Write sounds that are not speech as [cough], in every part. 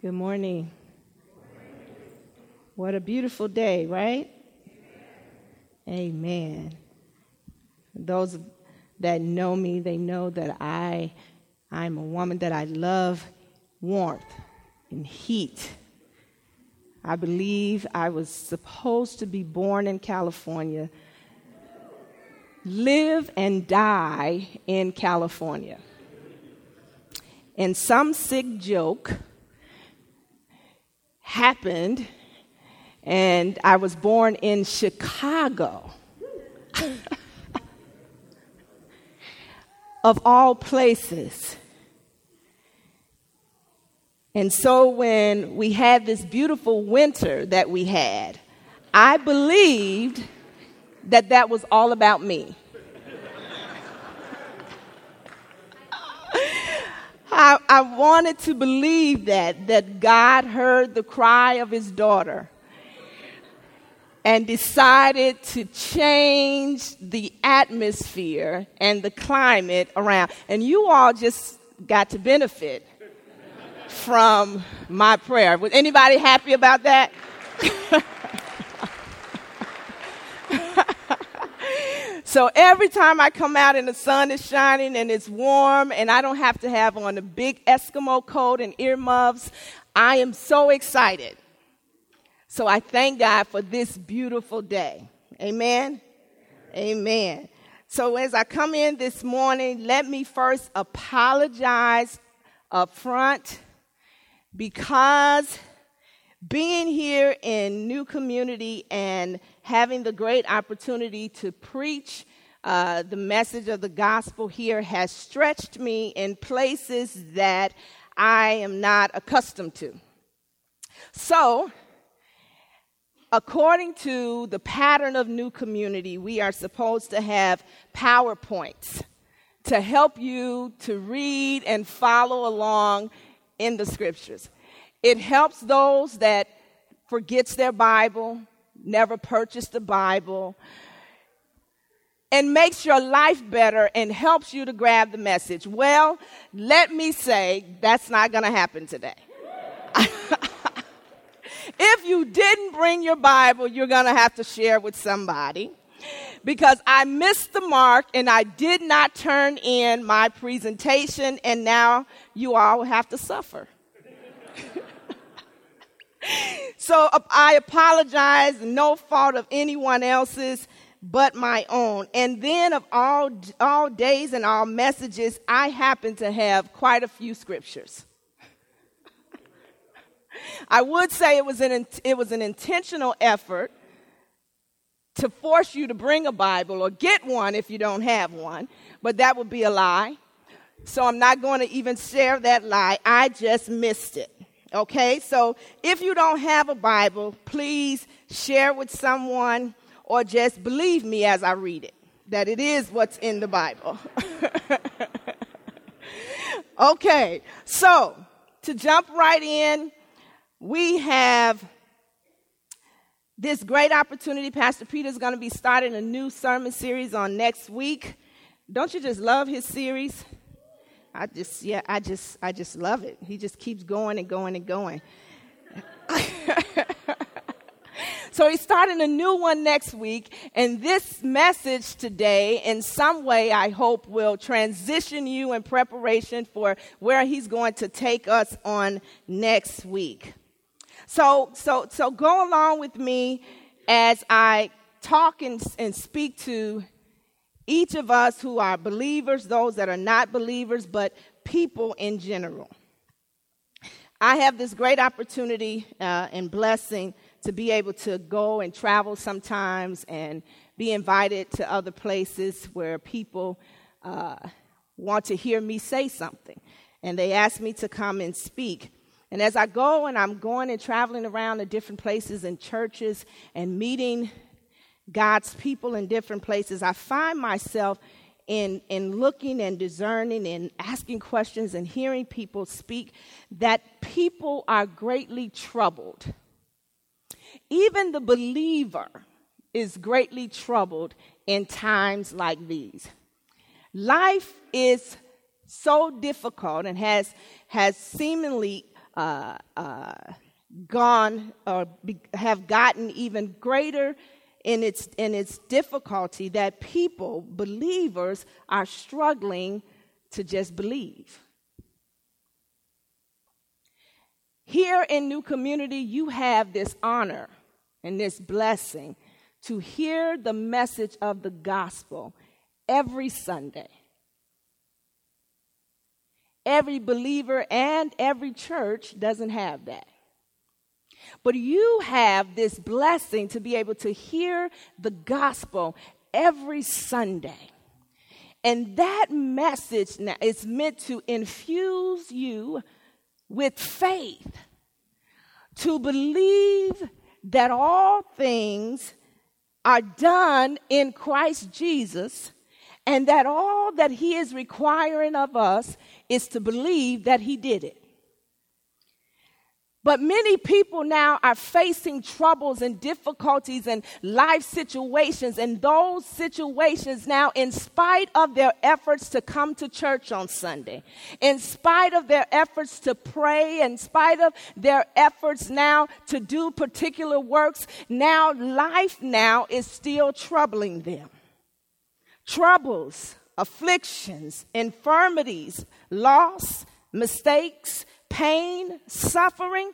Good morning. What a beautiful day, right? Amen. Those that know me, they know that I I'm a woman that I love warmth and heat. I believe I was supposed to be born in California, live and die in California. And some sick joke happened, and I was born in Chicago. [laughs] of all places. And so when we had this beautiful winter that we had, I believed that that was all about me. I, I, wanted to believe that, that God heard the cry of his daughter and decided to change the atmosphere and the climate around. And you all just got to benefit from my prayer. Was anybody happy about that? [laughs] so every time I come out and the sun is shining and it's warm and I don't have to have on a big Eskimo coat and earmuffs, I am so excited so I thank God for this beautiful day. Amen. Amen. So as I come in this morning, let me first apologize up front because being here in New Community and having the great opportunity to preach uh, the message of the gospel here has stretched me in places that I am not accustomed to. So, according to the pattern of new community, we are supposed to have PowerPoints to help you to read and follow along in the scriptures. It helps those that forgets their Bible, never purchased the Bible, and makes your life better and helps you to grab the message. Well, let me say that's not going to happen today. [laughs] If you didn't bring your Bible, you're going to have to share with somebody because I missed the mark and I did not turn in my presentation, and now you all have to suffer. [laughs] so uh, I apologize, no fault of anyone else's but my own. And then of all all days and all messages, I happen to have quite a few scriptures. [laughs] I would say it was an, it was an intentional effort to force you to bring a Bible or get one if you don't have one, but that would be a lie. So I'm not going to even share that lie. I just missed it. Okay? So if you don't have a Bible, please share with someone or just believe me as I read it that it is what's in the Bible. [laughs] okay, so to jump right in, we have this great opportunity. Pastor Peter is going to be starting a new sermon series on next week. Don't you just love his series? I just, yeah, I just, I just love it. He just keeps going and going and going. [laughs] so he's starting a new one next week, and this message today, in some way, I hope will transition you in preparation for where he's going to take us on next week. So, so, so go along with me as I talk and, and speak to each of us who are believers, those that are not believers, but people in general. I have this great opportunity uh, and blessing to be able to go and travel sometimes and be invited to other places where people uh, want to hear me say something. And they ask me to come and speak. And as I go and I'm going and traveling around to different places and churches and meeting God's people in different places, I find myself in, in looking and discerning and asking questions and hearing people speak that people are greatly troubled. Even the believer is greatly troubled in times like these. Life is so difficult and has, has seemingly uh, uh, gone or be, have gotten even greater in its, in its difficulty that people, believers, are struggling to just believe. Here in New Community, you have this honor and this blessing to hear the message of the gospel every Sunday. Every believer and every church doesn't have that. But you have this blessing to be able to hear the gospel every Sunday. And that message now is meant to infuse you with faith, to believe that all things are done in Christ Jesus, and that all that He is requiring of us is to believe that He did it. But many people now are facing troubles and difficulties and life situations. And those situations now, in spite of their efforts to come to church on Sunday, in spite of their efforts to pray, in spite of their efforts now to do particular works, now life now is still troubling them. Troubles, afflictions, infirmities, loss, mistakes, pain, suffering,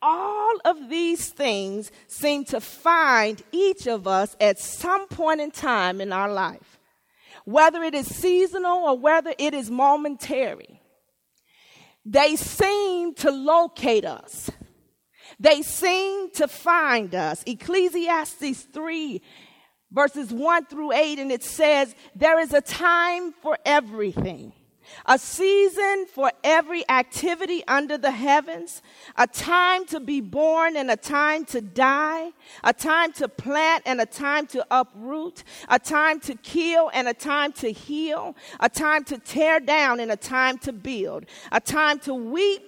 all of these things seem to find each of us at some point in time in our life, whether it is seasonal or whether it is momentary. They seem to locate us. They seem to find us. Ecclesiastes 3, verses 1 through 8, and it says, There is a time for everything a season for every activity under the heavens, a time to be born and a time to die, a time to plant and a time to uproot, a time to kill and a time to heal, a time to tear down and a time to build, a time to weep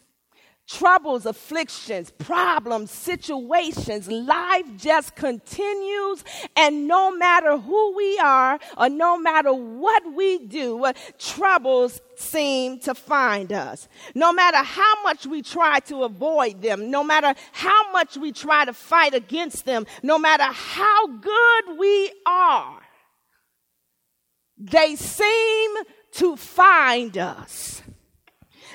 troubles, afflictions, problems, situations. Life just continues. And no matter who we are or no matter what we do, troubles seem to find us. No matter how much we try to avoid them, no matter how much we try to fight against them, no matter how good we are, they seem to find us.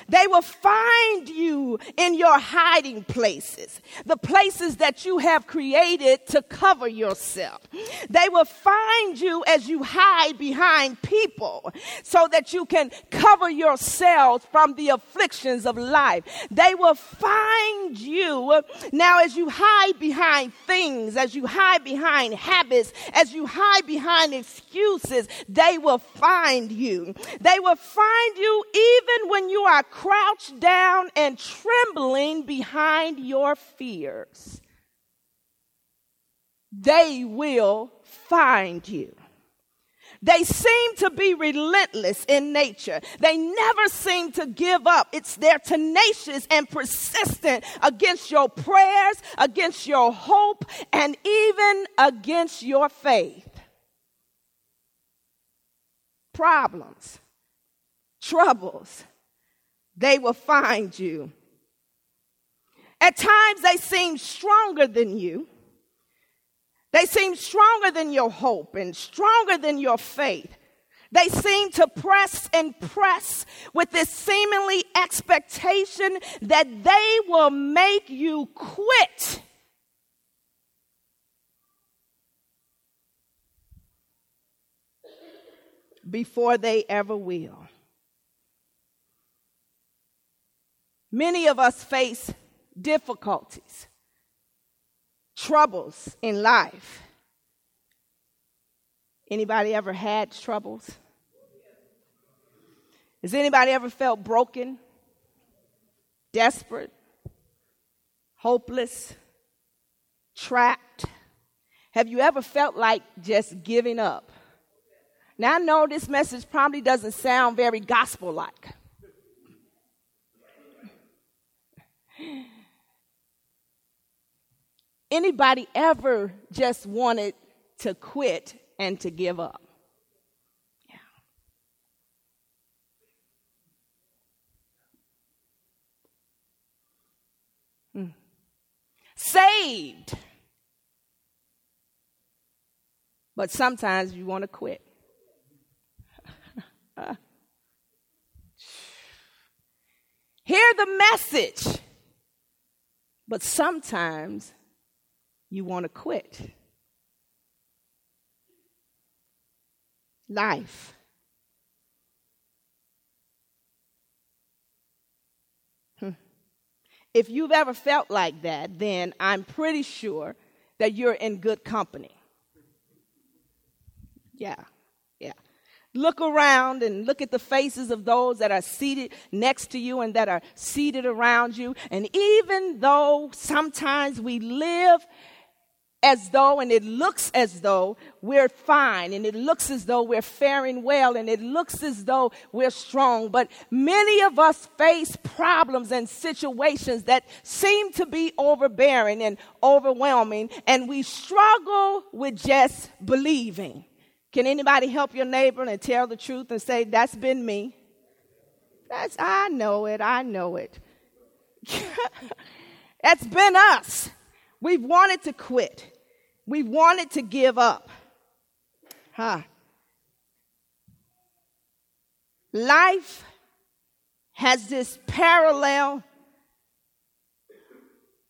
They will find you in your hiding places, the places that you have created to cover yourself. They will find you as you hide behind people so that you can cover yourselves from the afflictions of life. They will find you now as you hide behind things, as you hide behind habits, as you hide behind excuses, they will find you. They will find you even when you are crouched down and trembling behind your fears. They will find you. They seem to be relentless in nature. They never seem to give up. It's they're tenacious and persistent against your prayers, against your hope, and even against your faith. Problems, troubles, they will find you. At times, they seem stronger than you. They seem stronger than your hope and stronger than your faith. They seem to press and press with this seemingly expectation that they will make you quit. Before they ever will. Many of us face difficulties, troubles in life. Anybody ever had troubles? Has anybody ever felt broken, desperate, hopeless, trapped? Have you ever felt like just giving up? Now, I know this message probably doesn't sound very gospel like. Anybody ever just wanted to quit and to give up? Yeah. Hmm. Saved. But sometimes you want to quit. [laughs] Hear the message. But sometimes you want to quit. Life. Hmm. If you've ever felt like that, then I'm pretty sure that you're in good company. Yeah, yeah. Look around and look at the faces of those that are seated next to you and that are seated around you. And even though sometimes we live as though and it looks as though we're fine and it looks as though we're faring well and it looks as though we're strong. But many of us face problems and situations that seem to be overbearing and overwhelming and we struggle with just believing. Can anybody help your neighbor and tell the truth and say, That's been me? That's, I know it, I know it. [laughs] That's been us. We've wanted to quit. We've wanted to give up. Huh. Life has this parallel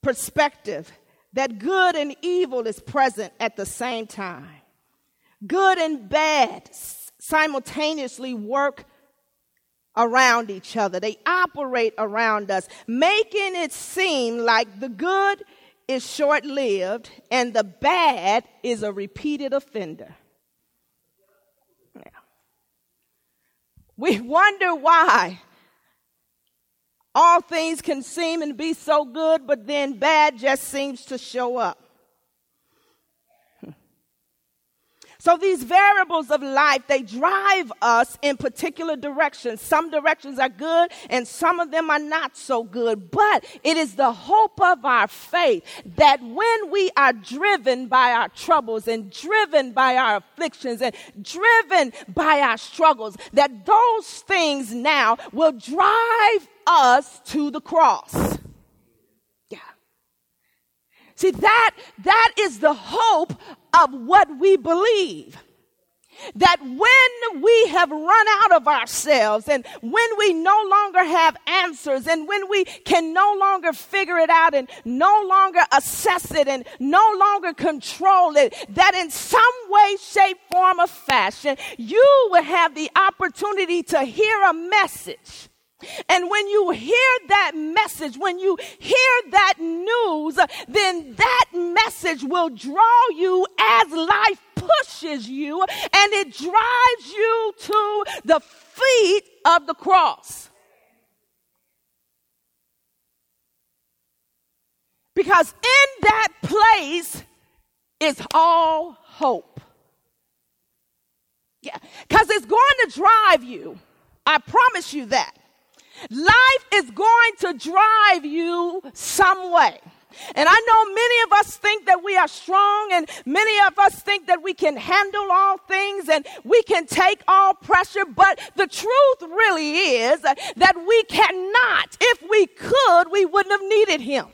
perspective that good and evil is present at the same time. Good and bad simultaneously work around each other. They operate around us, making it seem like the good is short lived and the bad is a repeated offender. Yeah. We wonder why all things can seem and be so good, but then bad just seems to show up. So these variables of life, they drive us in particular directions. Some directions are good and some of them are not so good. But it is the hope of our faith that when we are driven by our troubles and driven by our afflictions and driven by our struggles, that those things now will drive us to the cross. See, that, that is the hope of what we believe. That when we have run out of ourselves and when we no longer have answers and when we can no longer figure it out and no longer assess it and no longer control it, that in some way, shape, form, or fashion, you will have the opportunity to hear a message and when you hear that message, when you hear that news, then that message will draw you as life pushes you and it drives you to the feet of the cross. Because in that place is all hope. Yeah, because it's going to drive you. I promise you that. Life is going to drive you some way. And I know many of us think that we are strong, and many of us think that we can handle all things and we can take all pressure. But the truth really is that we cannot. If we could, we wouldn't have needed Him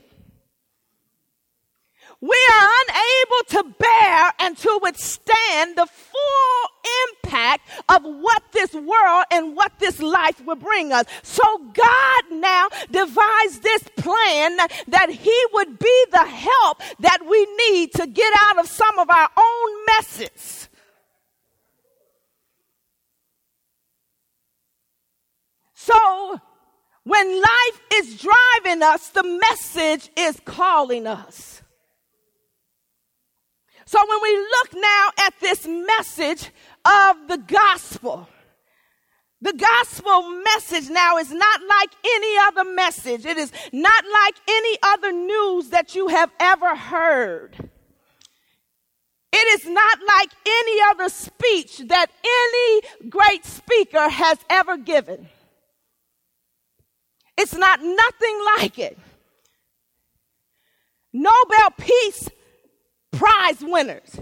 we are unable to bear and to withstand the full impact of what this world and what this life will bring us. So God now devised this plan that He would be the help that we need to get out of some of our own messes. So, when life is driving us, the message is calling us. So when we look now at this message of the gospel, The gospel message now is not like any other message. It is not like any other news that you have ever heard. It is not like any other speech that any great speaker has ever given. It's not nothing like it. Nobel Peace Prize winners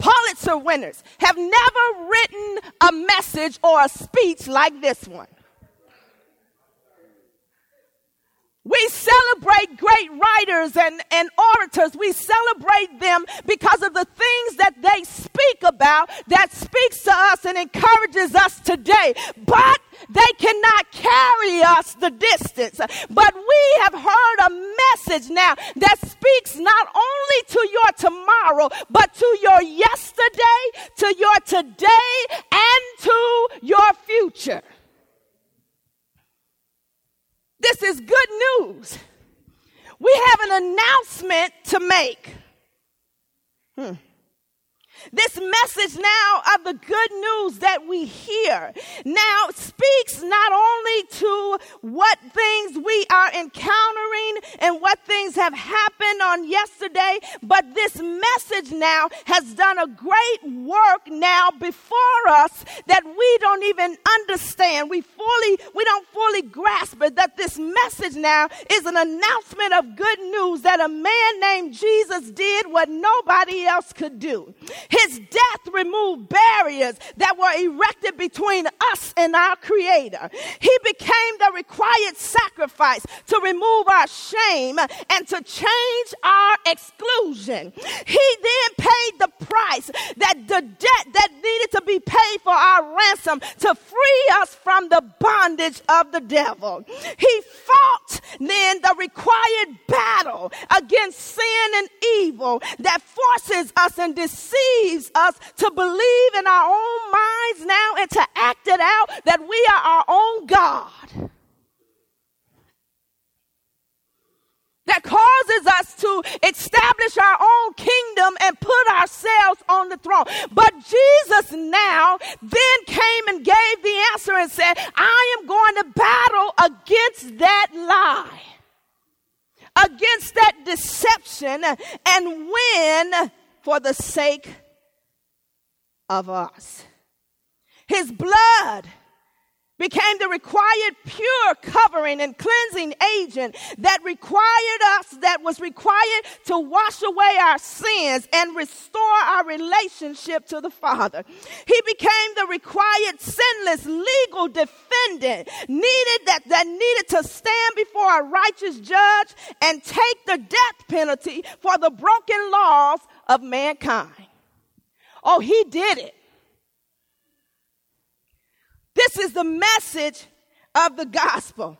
Pulitzer winners have never written a message or a speech like this one. We celebrate great writers and, and orators. We celebrate them because of the things that they speak about that speaks to us and encourages us today. But they cannot carry us the distance. But we have heard a message now that speaks not only to your tomorrow, but to your yesterday, to your today, and to your future. This is good news. We have an announcement to make. Hmm. This message now of the good news that we hear now speaks not only to what things we are encountering and what things have happened on yesterday, but this message now has done a great work now before us that we don't even understand. We fully, we don't fully grasp it that this message now is an announcement of good news that a man named Jesus did what nobody else could do. His death removed barriers that were erected between us and our Creator. He became the required sacrifice to remove our shame and to change our exclusion. He then paid the price that the debt that needed to be paid for our ransom to free us from the bondage of the devil. He fought then the required battle against sin and evil that forces us and deceives us to believe in our own minds now and to act it out that we are our own God. That causes us to establish our own kingdom and put ourselves on the throne. But Jesus now then came and gave the answer and said, I am going to battle against that lie against that deception and win for the sake of us. His blood became the required pure covering and cleansing agent that required us, that was required to wash away our sins and restore our relationship to the Father. He became the required sinless legal defendant needed that, that needed to stand before a righteous judge and take the death penalty for the broken laws of mankind. Oh, he did it. This is the message of the gospel.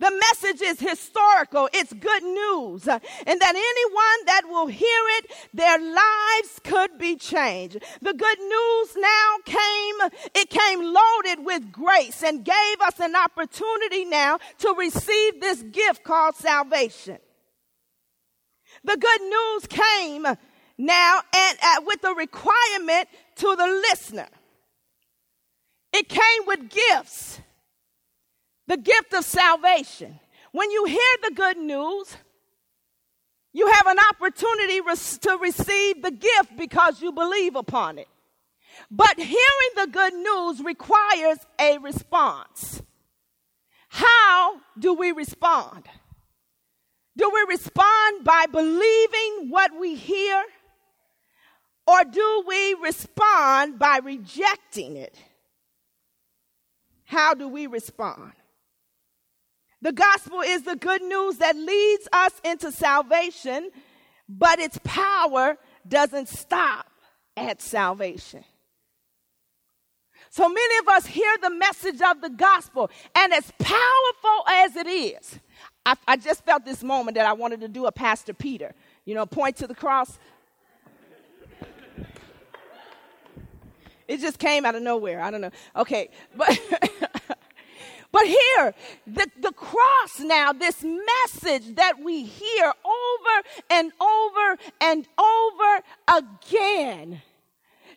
The message is historical. It's good news. And that anyone that will hear it, their lives could be changed. The good news now came, it came loaded with grace and gave us an opportunity now to receive this gift called salvation. The good news came now and uh, with a requirement to the listener. It came with gifts. The gift of salvation. When you hear the good news, you have an opportunity to receive the gift because you believe upon it. But hearing the good news requires a response. How do we respond? Do we respond by believing what we hear? Or do we respond by rejecting it? How do we respond? The gospel is the good news that leads us into salvation, but its power doesn't stop at salvation. So many of us hear the message of the gospel, and as powerful as it is, I, I, just felt this moment that I wanted to do a Pastor Peter. You know, point to the cross. It just came out of nowhere. I don't know. Okay, but [laughs] but here, the, the cross now, this message that we hear over and over and over again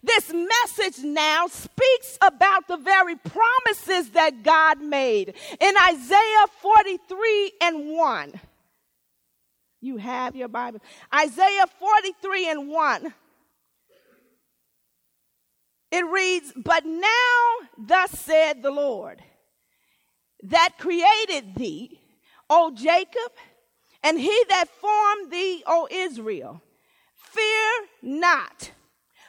This message now speaks about the very promises that God made in Isaiah 43 and 1. You have your Bible. Isaiah 43 and 1. It reads, But now thus said the Lord, that created thee, O Jacob, and he that formed thee, O Israel. Fear not,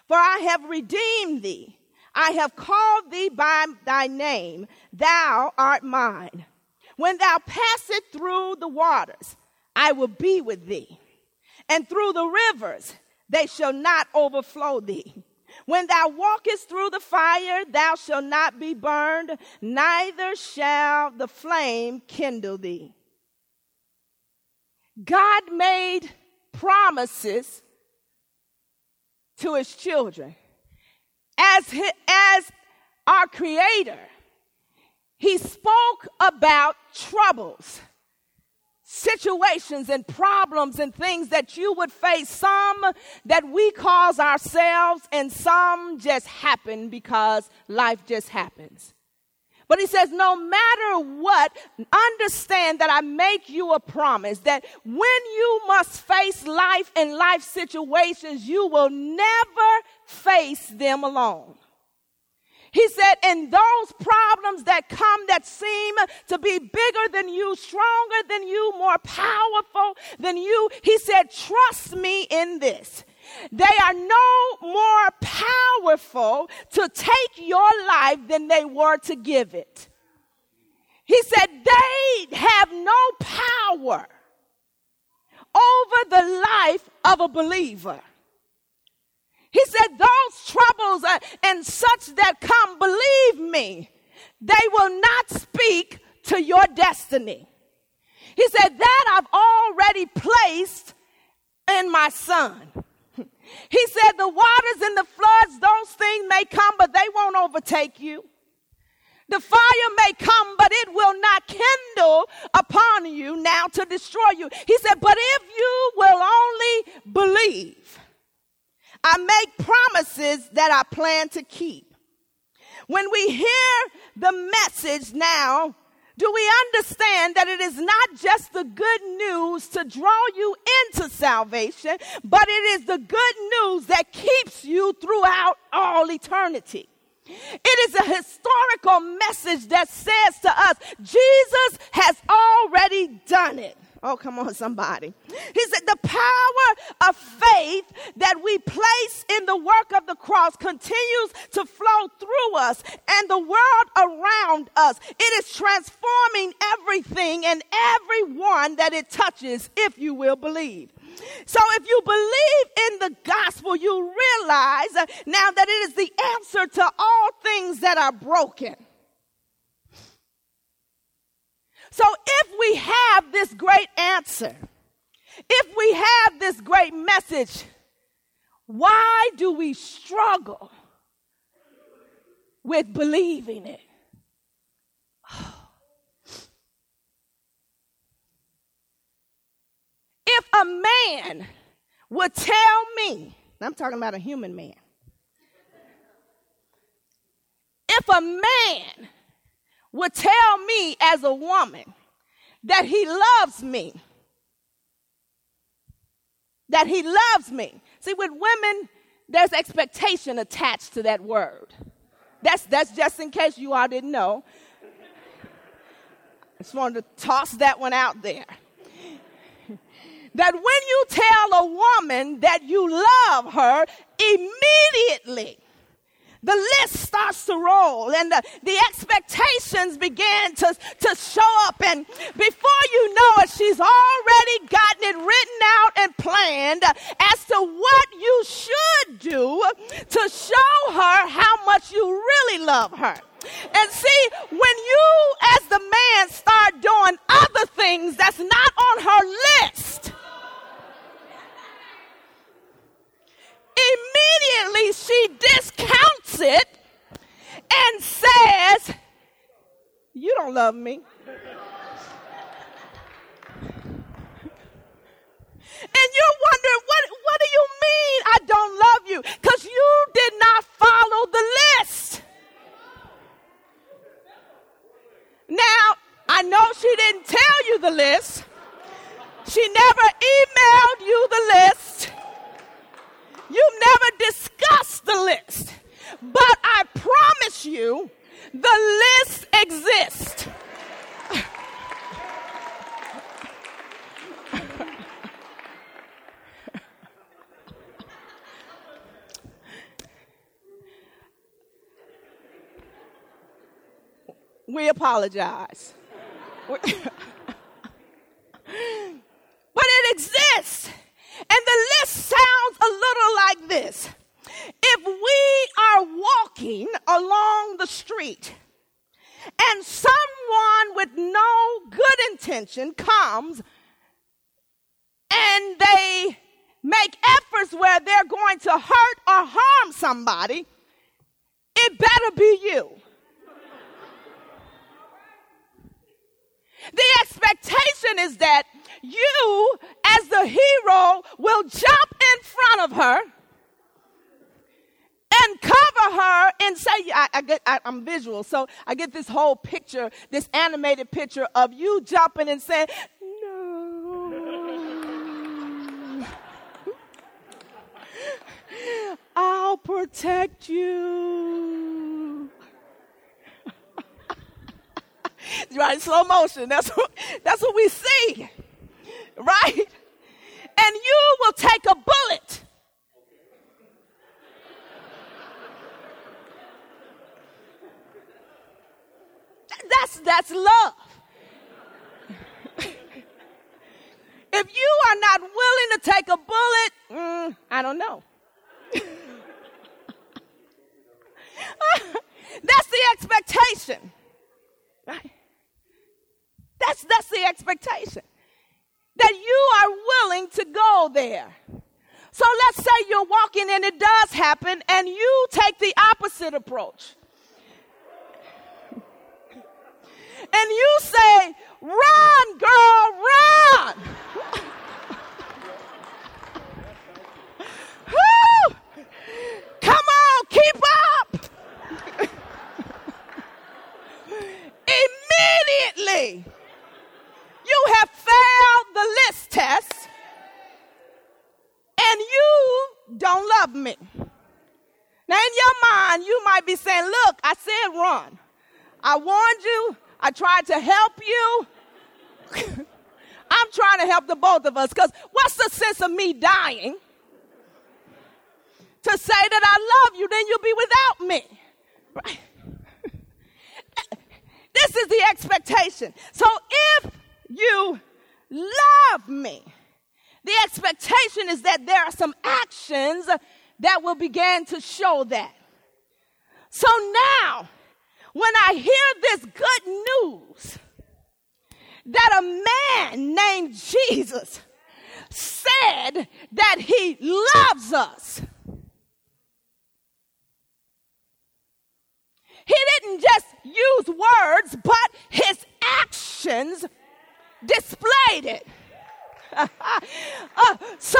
for I have redeemed thee. I have called thee by thy name. Thou art mine. When thou passest through the waters, I will be with thee. And through the rivers, they shall not overflow thee. When thou walkest through the fire, thou shalt not be burned, neither shall the flame kindle thee. God made promises to his children. As, his, as our creator, he spoke about troubles situations and problems and things that you would face, some that we cause ourselves, and some just happen because life just happens. But he says, no matter what, understand that I make you a promise that when you must face life and life situations, you will never face them alone. He said, in those problems that come that seem to be bigger than you, stronger than you, more powerful than you, he said, trust me in this. They are no more powerful to take your life than they were to give it. He said, they have no power over the life of a believer. He said, Those troubles and such that come, believe me, they will not speak to your destiny. He said, That I've already placed in my son. [laughs] He said, The waters and the floods, those things may come, but they won't overtake you. The fire may come, but it will not kindle upon you now to destroy you. He said, But if you will only believe, I make promises that I plan to keep. When we hear the message now, do we understand that it is not just the good news to draw you into salvation, but it is the good news that keeps you throughout all eternity? It is a historical message that says to us, Jesus has already done it. Oh, come on, somebody. He said, the power faith that we place in the work of the cross continues to flow through us and the world around us. It is transforming everything and everyone that it touches, if you will believe. So, if you believe in the gospel, you realize now that it is the answer to all things that are broken. So if we have this great answer, if we have this great message, why do we struggle with believing it? [sighs] If a man would tell me, I'm talking about a human man, if a man would tell me as a woman that he loves me. That he loves me. See, with women, there's expectation attached to that word. That's, that's just in case you all didn't know. I just wanted to toss that one out there. that when you tell a woman that you love her, immediately the list starts to roll and the, the expectations begin to, to show up. And before you know it, she's already gotten it written out and planned as to what you should do to show her how much you really love her. And see, when you, as the man, start doing other things that's not on her list, immediately immediately she discounts it and says, You don't love me. and you're wondering, what, what do you mean I don't love you? Because you did not follow the list. Now, I know she didn't tell you the list. She never emailed you the list. You never discussed the list. But I promise you, the list exists. [laughs] we apologize. [laughs] but it exists. And the list sounds a little like this. If we are walking along the street and someone with no good intention comes and they make efforts where they're going to hurt or harm somebody, it better be you. The expectation is that you, as the hero, will jump in front of her and cover her and say, I, I get, I, am visual, so I get this whole picture, this animated picture of you jumping and saying, No, I'll protect you. [laughs] right, slow motion. That's what, that's what we see, right? And you will take a bullet That's, that's love. [laughs] if you are not willing to take a bullet, mm, I don't know. [laughs] that's the expectation. Right? That's, that's the expectation. That you are willing to go there. So let's say you're walking and it does happen, and you take the opposite approach. And you say, Run, girl, run. [laughs] Come on, keep up. [laughs] Immediately, you have failed the list test and you don't love me. Now, in your mind, you might be saying, Look, I said run. I warned you. I tried to help you. [laughs] I'm trying to help the both of us because what's the sense of me dying to say that I love you, then you'll be without me? [laughs] This is the expectation. So if you love me, the expectation is that there are some actions that will begin to show that. So now, when I hear this good news that a man named Jesus said that he loves us. He didn't just use words, but his actions displayed it. [laughs] uh, so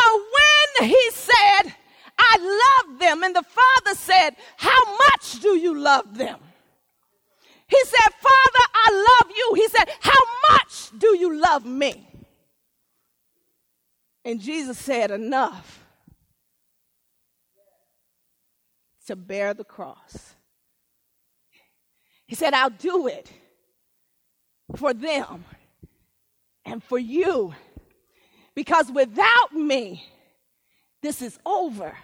when he said, I love them, and the Father said, How much do you love them? He said, Father, I love you. He said, How much do you love me? And Jesus said, Enough to bear the cross. He said, I'll do it for them and for you. Because without me, this is over.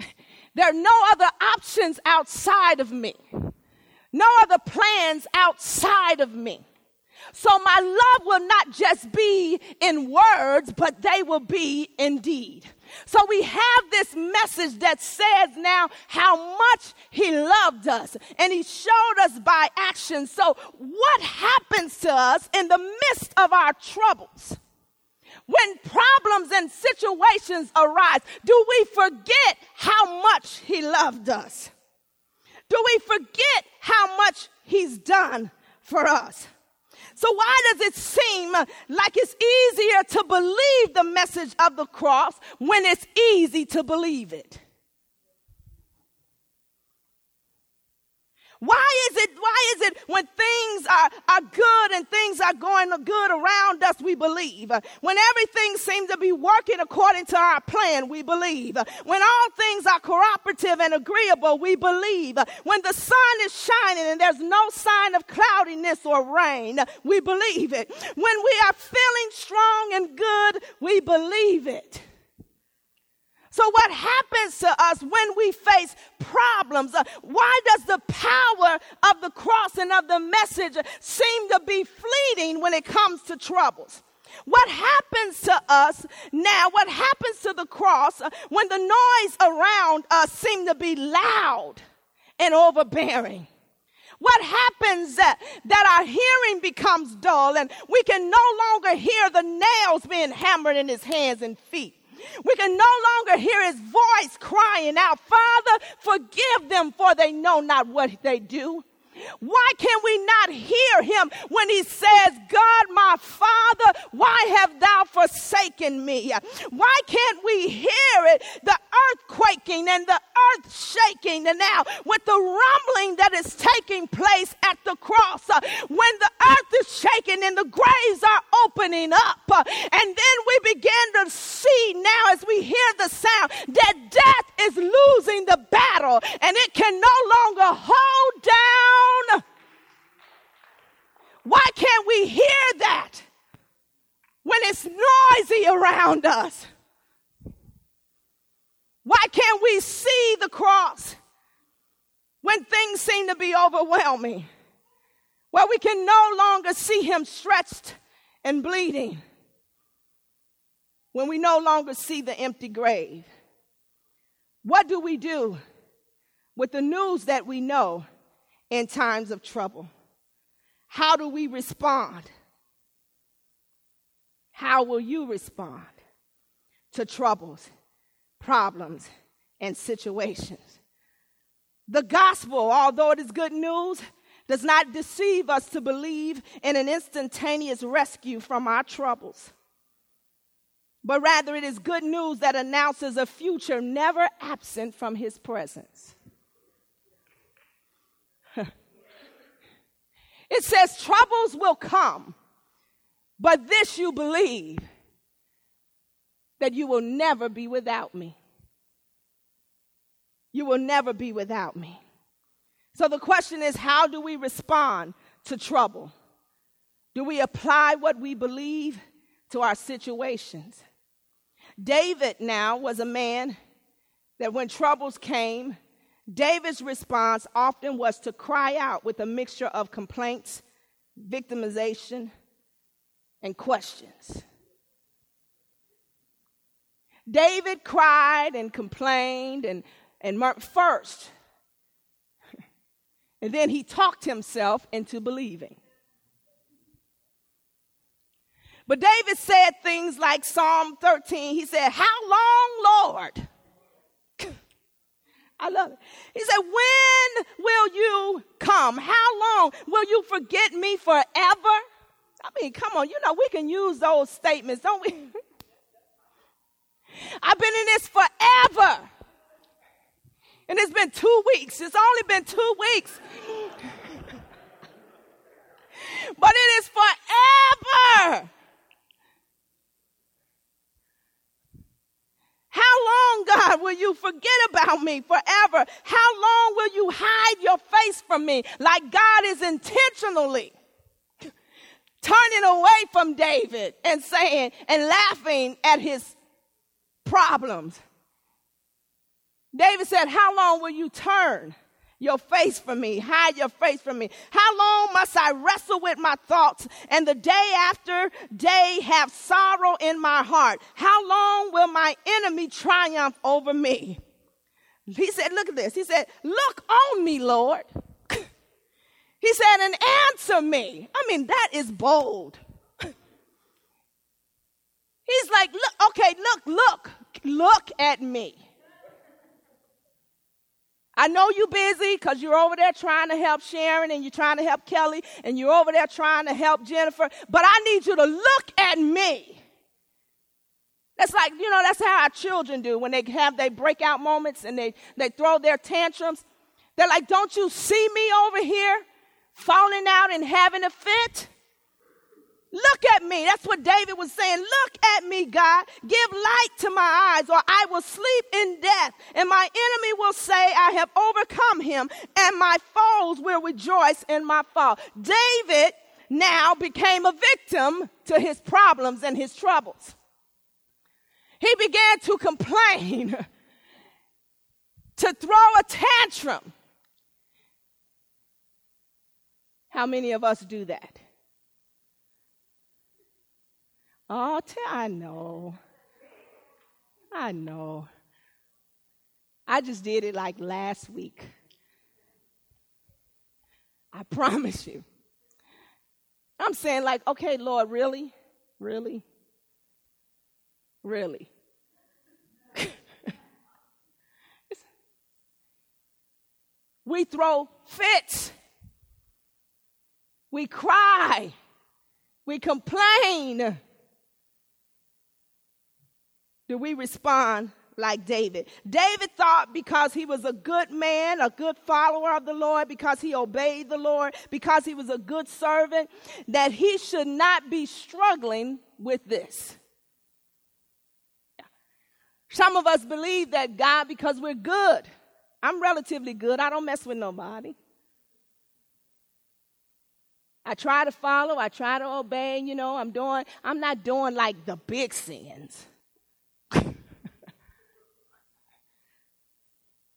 [laughs] There are no other options outside of me no other plans outside of me. So my love will not just be in words, but they will be in deed. So we have this message that says now how much he loved us and he showed us by action. So what happens to us in the midst of our troubles? When problems and situations arise, do we forget how much he loved us? Do we forget how much He's done for us? So, why does it seem like it's easier to believe the message of the cross when it's easy to believe it? Why is it, why is it when things are, are good and things are going good around us, we believe? When everything seems to be working according to our plan, we believe. When all things are cooperative and agreeable, we believe. When the sun is shining and there's no sign of cloudiness or rain, we believe it. When we are feeling strong and good, we believe it. So, what happens to us when we face problems? Uh, why does the power of the cross and of the message seem to be fleeting when it comes to troubles? What happens to us now? What happens to the cross uh, when the noise around us seem to be loud and overbearing? What happens that, that our hearing becomes dull and we can no longer hear the nails being hammered in his hands and feet? We can no longer hear his voice crying out, Father, forgive them, for they know not what they do. Why can we not hear him when he says, God, my Father, why have thou forsaken me? Why can't we hear it? The earth quaking and the earth shaking and now with the rumbling that is taking place at the cross. Uh, when the earth is shaking and the graves are opening up. Uh, and then we begin to see now as we hear the sound that death is losing the battle and it can no longer hold down why can't we hear that when it's noisy around us? Why can't we see the cross when things seem to be overwhelming? Where we can no longer see him stretched and bleeding. When we no longer see the empty grave. What do we do with the news that we know in times of trouble? How do we respond? How will you respond to troubles, problems, and situations? The gospel, although it is good news, does not deceive us to believe in an instantaneous rescue from our troubles. But rather, it is good news that announces a future never absent from his presence. [laughs] It says, Troubles will come, but this you believe that you will never be without me. You will never be without me. So the question is how do we respond to trouble? Do we apply what we believe to our situations? David now was a man that when troubles came, David's response often was to cry out with a mixture of complaints, victimization, and questions. David cried and complained and, and first, [laughs] and then he talked himself into believing. But David said things like Psalm 13. He said, How long, Lord? [laughs] I love it. He said, When will you come? How long will you forget me forever? I mean, come on, you know, we can use those statements, don't we? [laughs] I've been in this forever. And it's been two weeks. It's only been two weeks. [laughs] but it is forever. How long, God, will you forget about me forever? How long will you hide your face from me? Like God is intentionally turning away from David and saying and laughing at his problems. David said, How long will you turn? your face from me. Hide your face from me. How long must I wrestle with my thoughts and the day after day have sorrow in my heart? How long will my enemy triumph over me? He said, Look at this. He said, Look on me, Lord. [laughs] he said, And answer me. I mean, that is bold. He's like, Look, okay, look, look, look at me. I know you're busy because you're over there trying to help Sharon and you're trying to help Kelly and you're over there trying to help Jennifer, but I need you to look at me. That's like, you know, that's how our children do when they have their breakout moments and they, they throw their tantrums. They're like, Don't you see me over here falling out and having a fit? Look at me. That's what David was saying. Look at me, God. Give light to my eyes, or I will sleep in death. And my enemy will say, I have overcome him, and my foes will rejoice in my fall. David now became a victim to his problems and his troubles. He began to complain, [laughs] to throw a tantrum. How many of us do that? Oh, I know. I know. I just did it like last week. I [laughs] promise you. I'm saying, like, okay, Lord, really? Really? Really? [laughs] we throw fits. We cry. We complain do we respond like David? David thought because he was a good man, a good follower of the Lord, because he obeyed the Lord, because he was a good servant, that he should not be struggling with this. Some of us believe that God, because we're good, I'm relatively good, I don't mess with nobody. I try to follow, I try to obey, you know, I'm doing, I'm not doing like the big sins.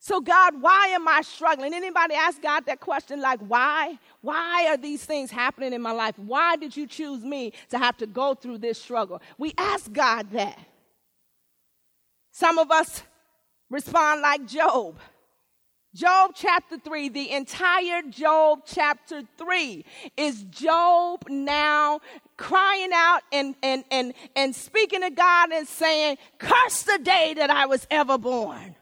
So, God, why am I struggling? Anybody ask God that question, like, why? Why are these things happening in my life? Why did you choose me to have to go through this struggle? We ask God that. Some of us respond like Job. Job chapter 3, the entire Job chapter 3 is Job now crying out and, and, and, and speaking to God and saying, Curse the day that I was ever born.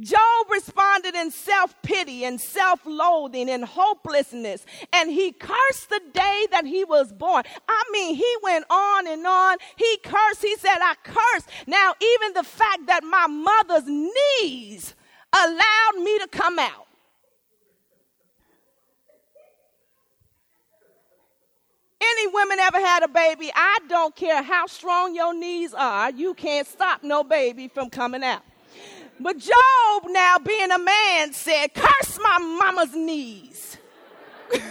Job responded in self pity and self loathing and hopelessness, and he cursed the day that he was born. I mean, he went on and on. He cursed. He said, I cursed. Now, even the fact that my mother's knees allowed me to come out. Any women ever had a baby? I don't care how strong your knees are, you can't stop no baby from coming out. But Job, now being a man, said, Curse my mama's knees. [laughs] he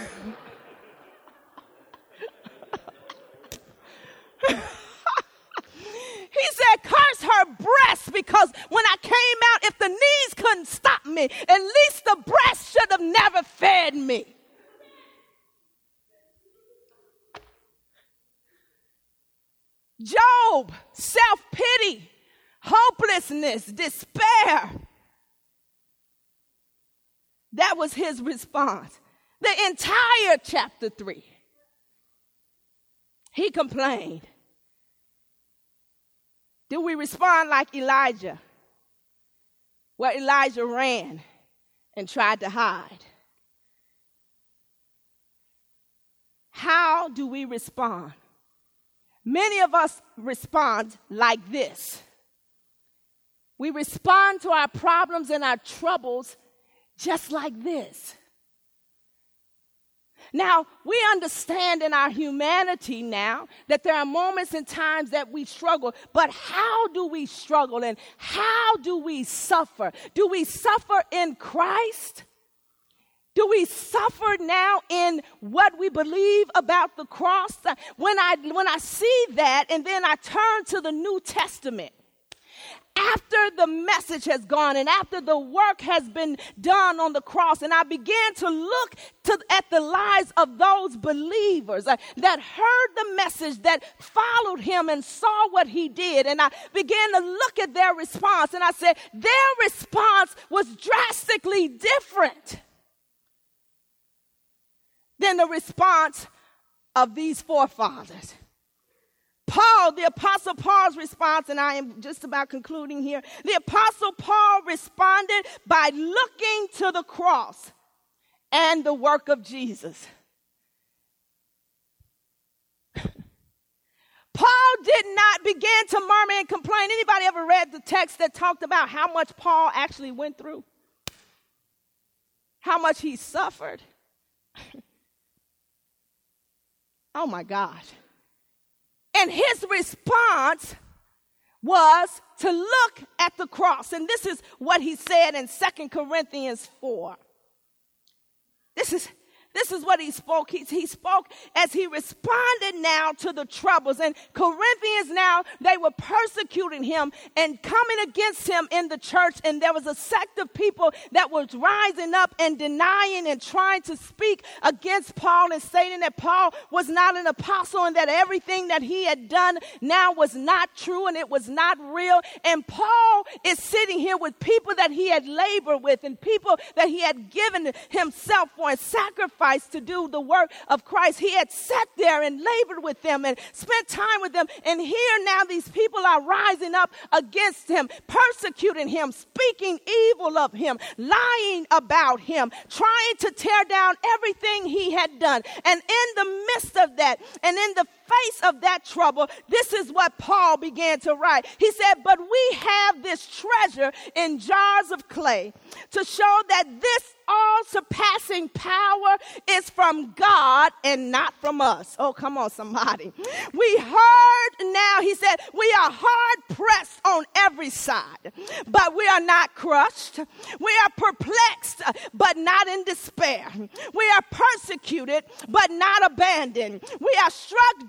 said, Curse her breasts because when I came out, if the knees couldn't stop me, at least the breast should have never fed me. Job, self pity hopelessness, despair. That was his response. The entire chapter 3. He complained. Do we respond like Elijah? Where Elijah ran and tried to hide. How do we respond? Many of us respond like this we respond to our problems and our troubles just like this. Now, we understand in our humanity now that there are moments and times that we struggle, but how do we struggle and how do we suffer? Do we suffer in Christ? Do we suffer now in what we believe about the cross? When I, when I see that and then I turn to the New Testament, after the message has gone and after the work has been done on the cross, and I began to look to, at the lives of those believers uh, that heard the message, that followed him and saw what he did, and I began to look at their response, and I said, their response was drastically different than the response of these forefathers. Paul, the Apostle Paul's response, and I am just about concluding here. The Apostle Paul responded by looking to the cross and the work of Jesus. [laughs] Paul did not begin to murmur and complain. Anybody ever read the text that talked about how much Paul actually went through? how much he suffered. [laughs] oh my gosh. And his response was to look at the cross. And this is what he said in Second Corinthians 4. This is this is what he spoke. He, he spoke as he responded now to the troubles. And Corinthians now, they were persecuting him and coming against him in the church. And there was a sect of people that was rising up and denying and trying to speak against Paul and stating that Paul was not an apostle and that everything that he had done now was not true and it was not real. And Paul is sitting here with people that he had labored with and people that he had given himself for and sacrificed sacrifice to do the work of Christ. He had sat there and labored with them and spent time with them. And here now these people are rising up against him, persecuting him, speaking evil of him, lying about him, trying to tear down everything he had done. And in the midst of that, and in the face of that trouble, this is what Paul began to write. He said, But we have this treasure in jars of clay to show that this all surpassing power is from God and not from us. Oh, come on, somebody. We heard now, he said, we are hard pressed on every side, but we are not crushed. We are perplexed, but not in despair. We are persecuted, but not abandoned. We are struck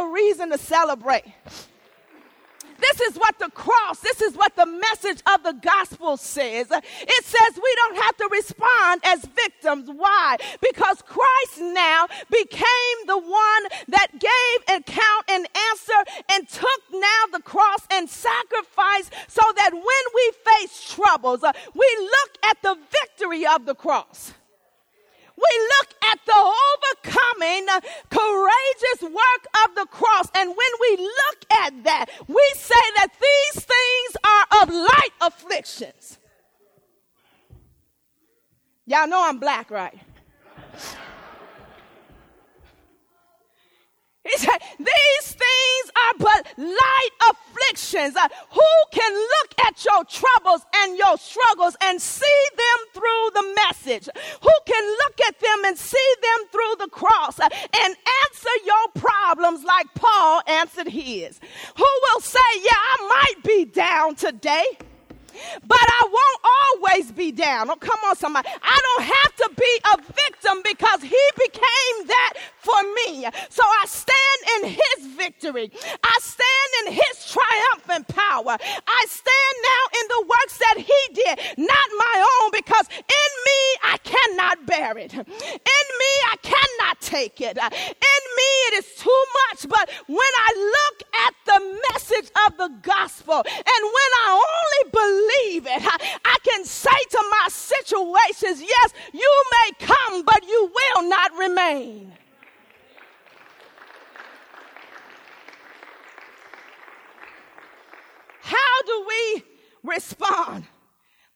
a reason to celebrate? This is what the cross, this is what the message of the gospel says. It says we don't have to respond as victims. Why? Because Christ now became the one that gave account and answer and took now the cross and sacrifice so that when we face troubles, uh, we look at the victory of the cross we look at the overcoming, courageous work of the cross. And when we look at that, we say that these things are of light afflictions. Y'all know I'm black, right? He said, These things are but light afflictions. Uh, who can look at your troubles and your struggles and see them through the message? Who can look at them and see them through the cross uh, and answer your problems like Paul answered his? Who will say, Yeah, I might be down today. But I won't always be down. Oh, come on, somebody. I don't have to be a victim because he became that for me. So I stand in his victory. I stand in his triumphant power. I stand now in the works that he did, not my own, because in me I cannot bear it. In me I cannot take it. In me it is too much. But when I look at the message of the gospel and when I only believe it, I can say to my situations, yes, you may come, but you will not remain. How do we respond?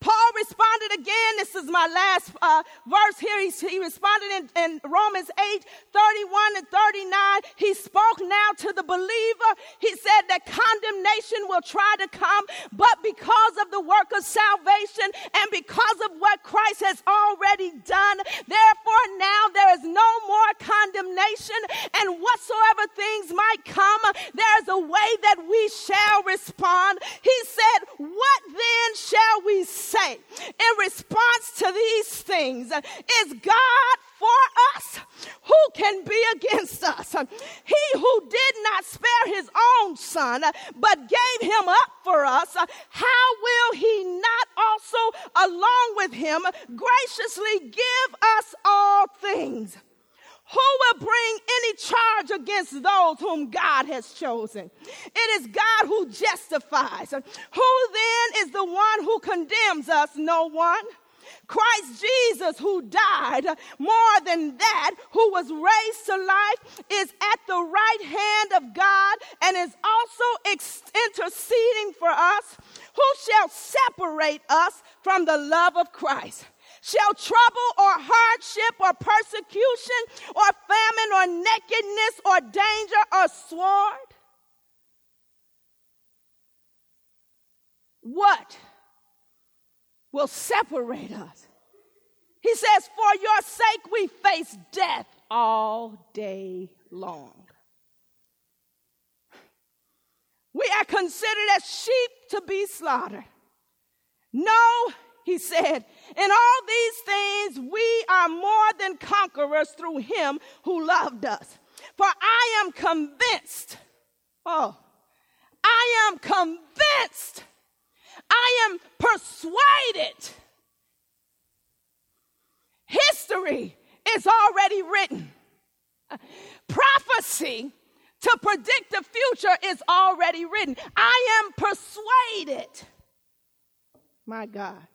Paul responded again. This is my last uh, verse here. He, he responded in, in, Romans 8 31 and 39. He spoke now to the believer. He said that condemnation will try to come, but because of the work of salvation and because of what Christ has already done, therefore now there is no more condemnation. And whatsoever things might come, there is a way that we shall respond. He said, What then shall we say in response to these things is God for us? Who can be against us? He who did not spare his own son, but gave him up for us, how will he not also, along with him, graciously give us all things? Who will bring any charge against those whom God has chosen? It is God who justifies. Who then is the one who condemns us? No one. Christ Jesus, who died, more than that, who was raised to life, is at the right hand of God and is also ex- interceding for us. Who shall separate us from the love of Christ? Shall trouble or hardship or persecution or famine or nakedness or danger or sword? What will separate us? He says, For your sake we face death all day long. We are considered as sheep to be slaughtered. No, he said, in all these things we are more than conquerors through him who loved us. For I am convinced, oh, I am convinced, I am persuaded. History is already written. Prophecy to predict the future is already written. I am persuaded. My God.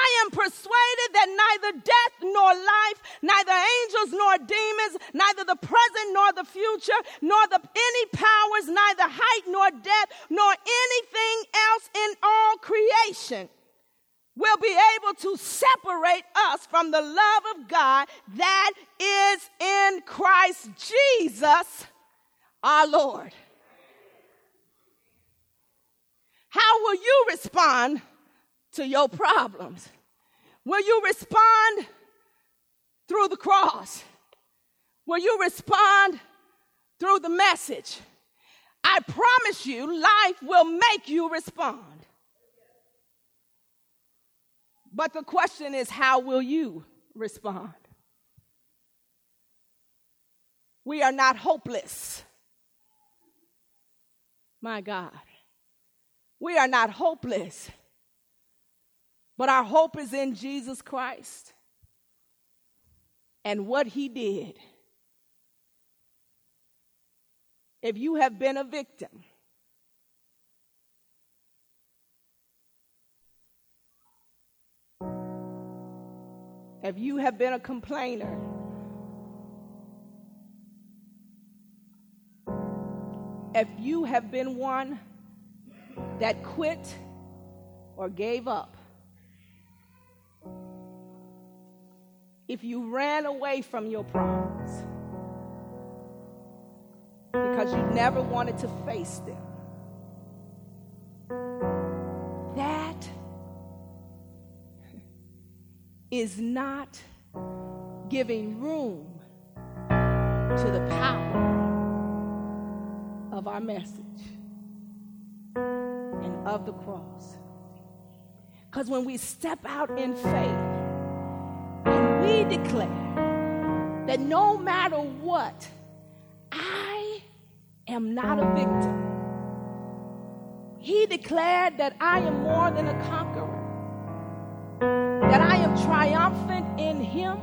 I am persuaded that neither death nor life, neither angels nor demons, neither the present nor the future, nor the, any powers, neither height nor depth, nor anything else in all creation will be able to separate us from the love of God that is in Christ Jesus our Lord. How will you respond to your problems? Will you respond through the cross? Will you respond through the message? I promise you, life will make you respond. But the question is, how will you respond? We are not hopeless. My God. We are not hopeless. But our hope is in Jesus Christ and what he did. If you have been a victim, if you have been a complainer, if you have been one that quit or gave up, if you ran away from your problems because you never wanted to face them. That is not giving room to the power of our message and of the cross. Because when we step out in faith, we declare that no matter what, I am not a victim. He declared that I am more than a conqueror, that I am triumphant in Him.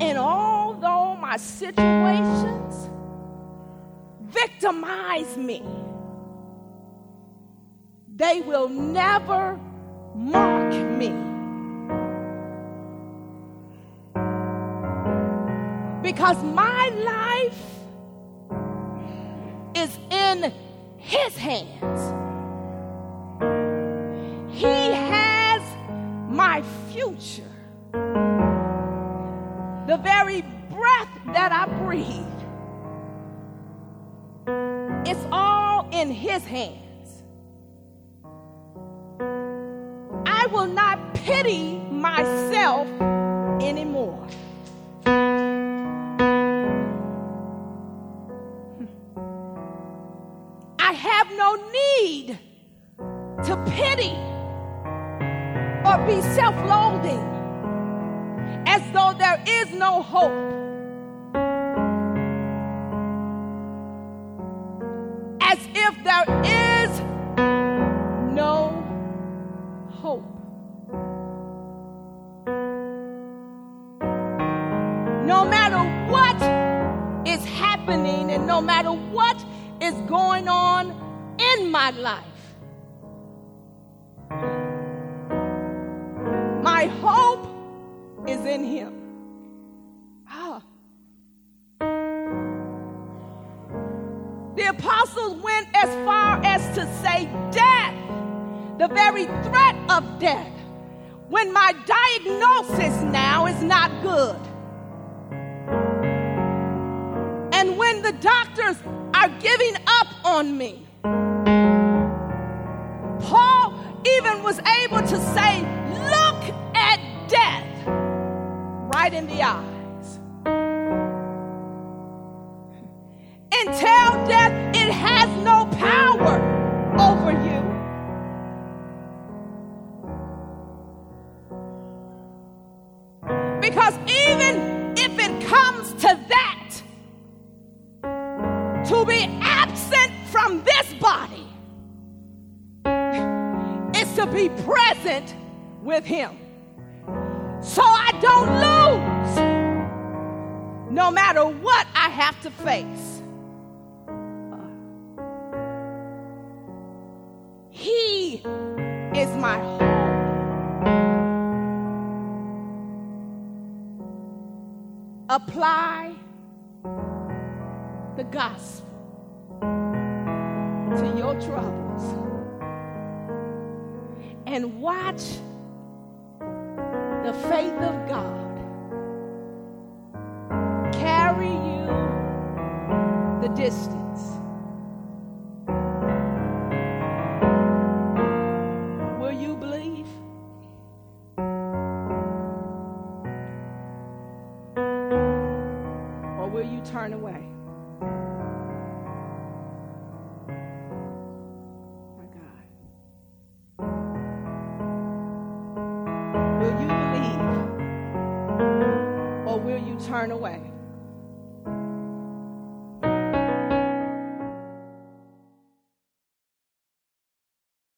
And although my situations victimize me, they will never mark me. Because my life is in His hands. He has my future. The very breath that I breathe, it's all in His hands. I will not pity as though there is no hope. Death, when my diagnosis now is not good. And when the doctors are giving up on me. Paul even was able to say, Look at death right in the eyes. [laughs] And tell death it has Apply the gospel to your troubles and watch the faith of God carry you the distance.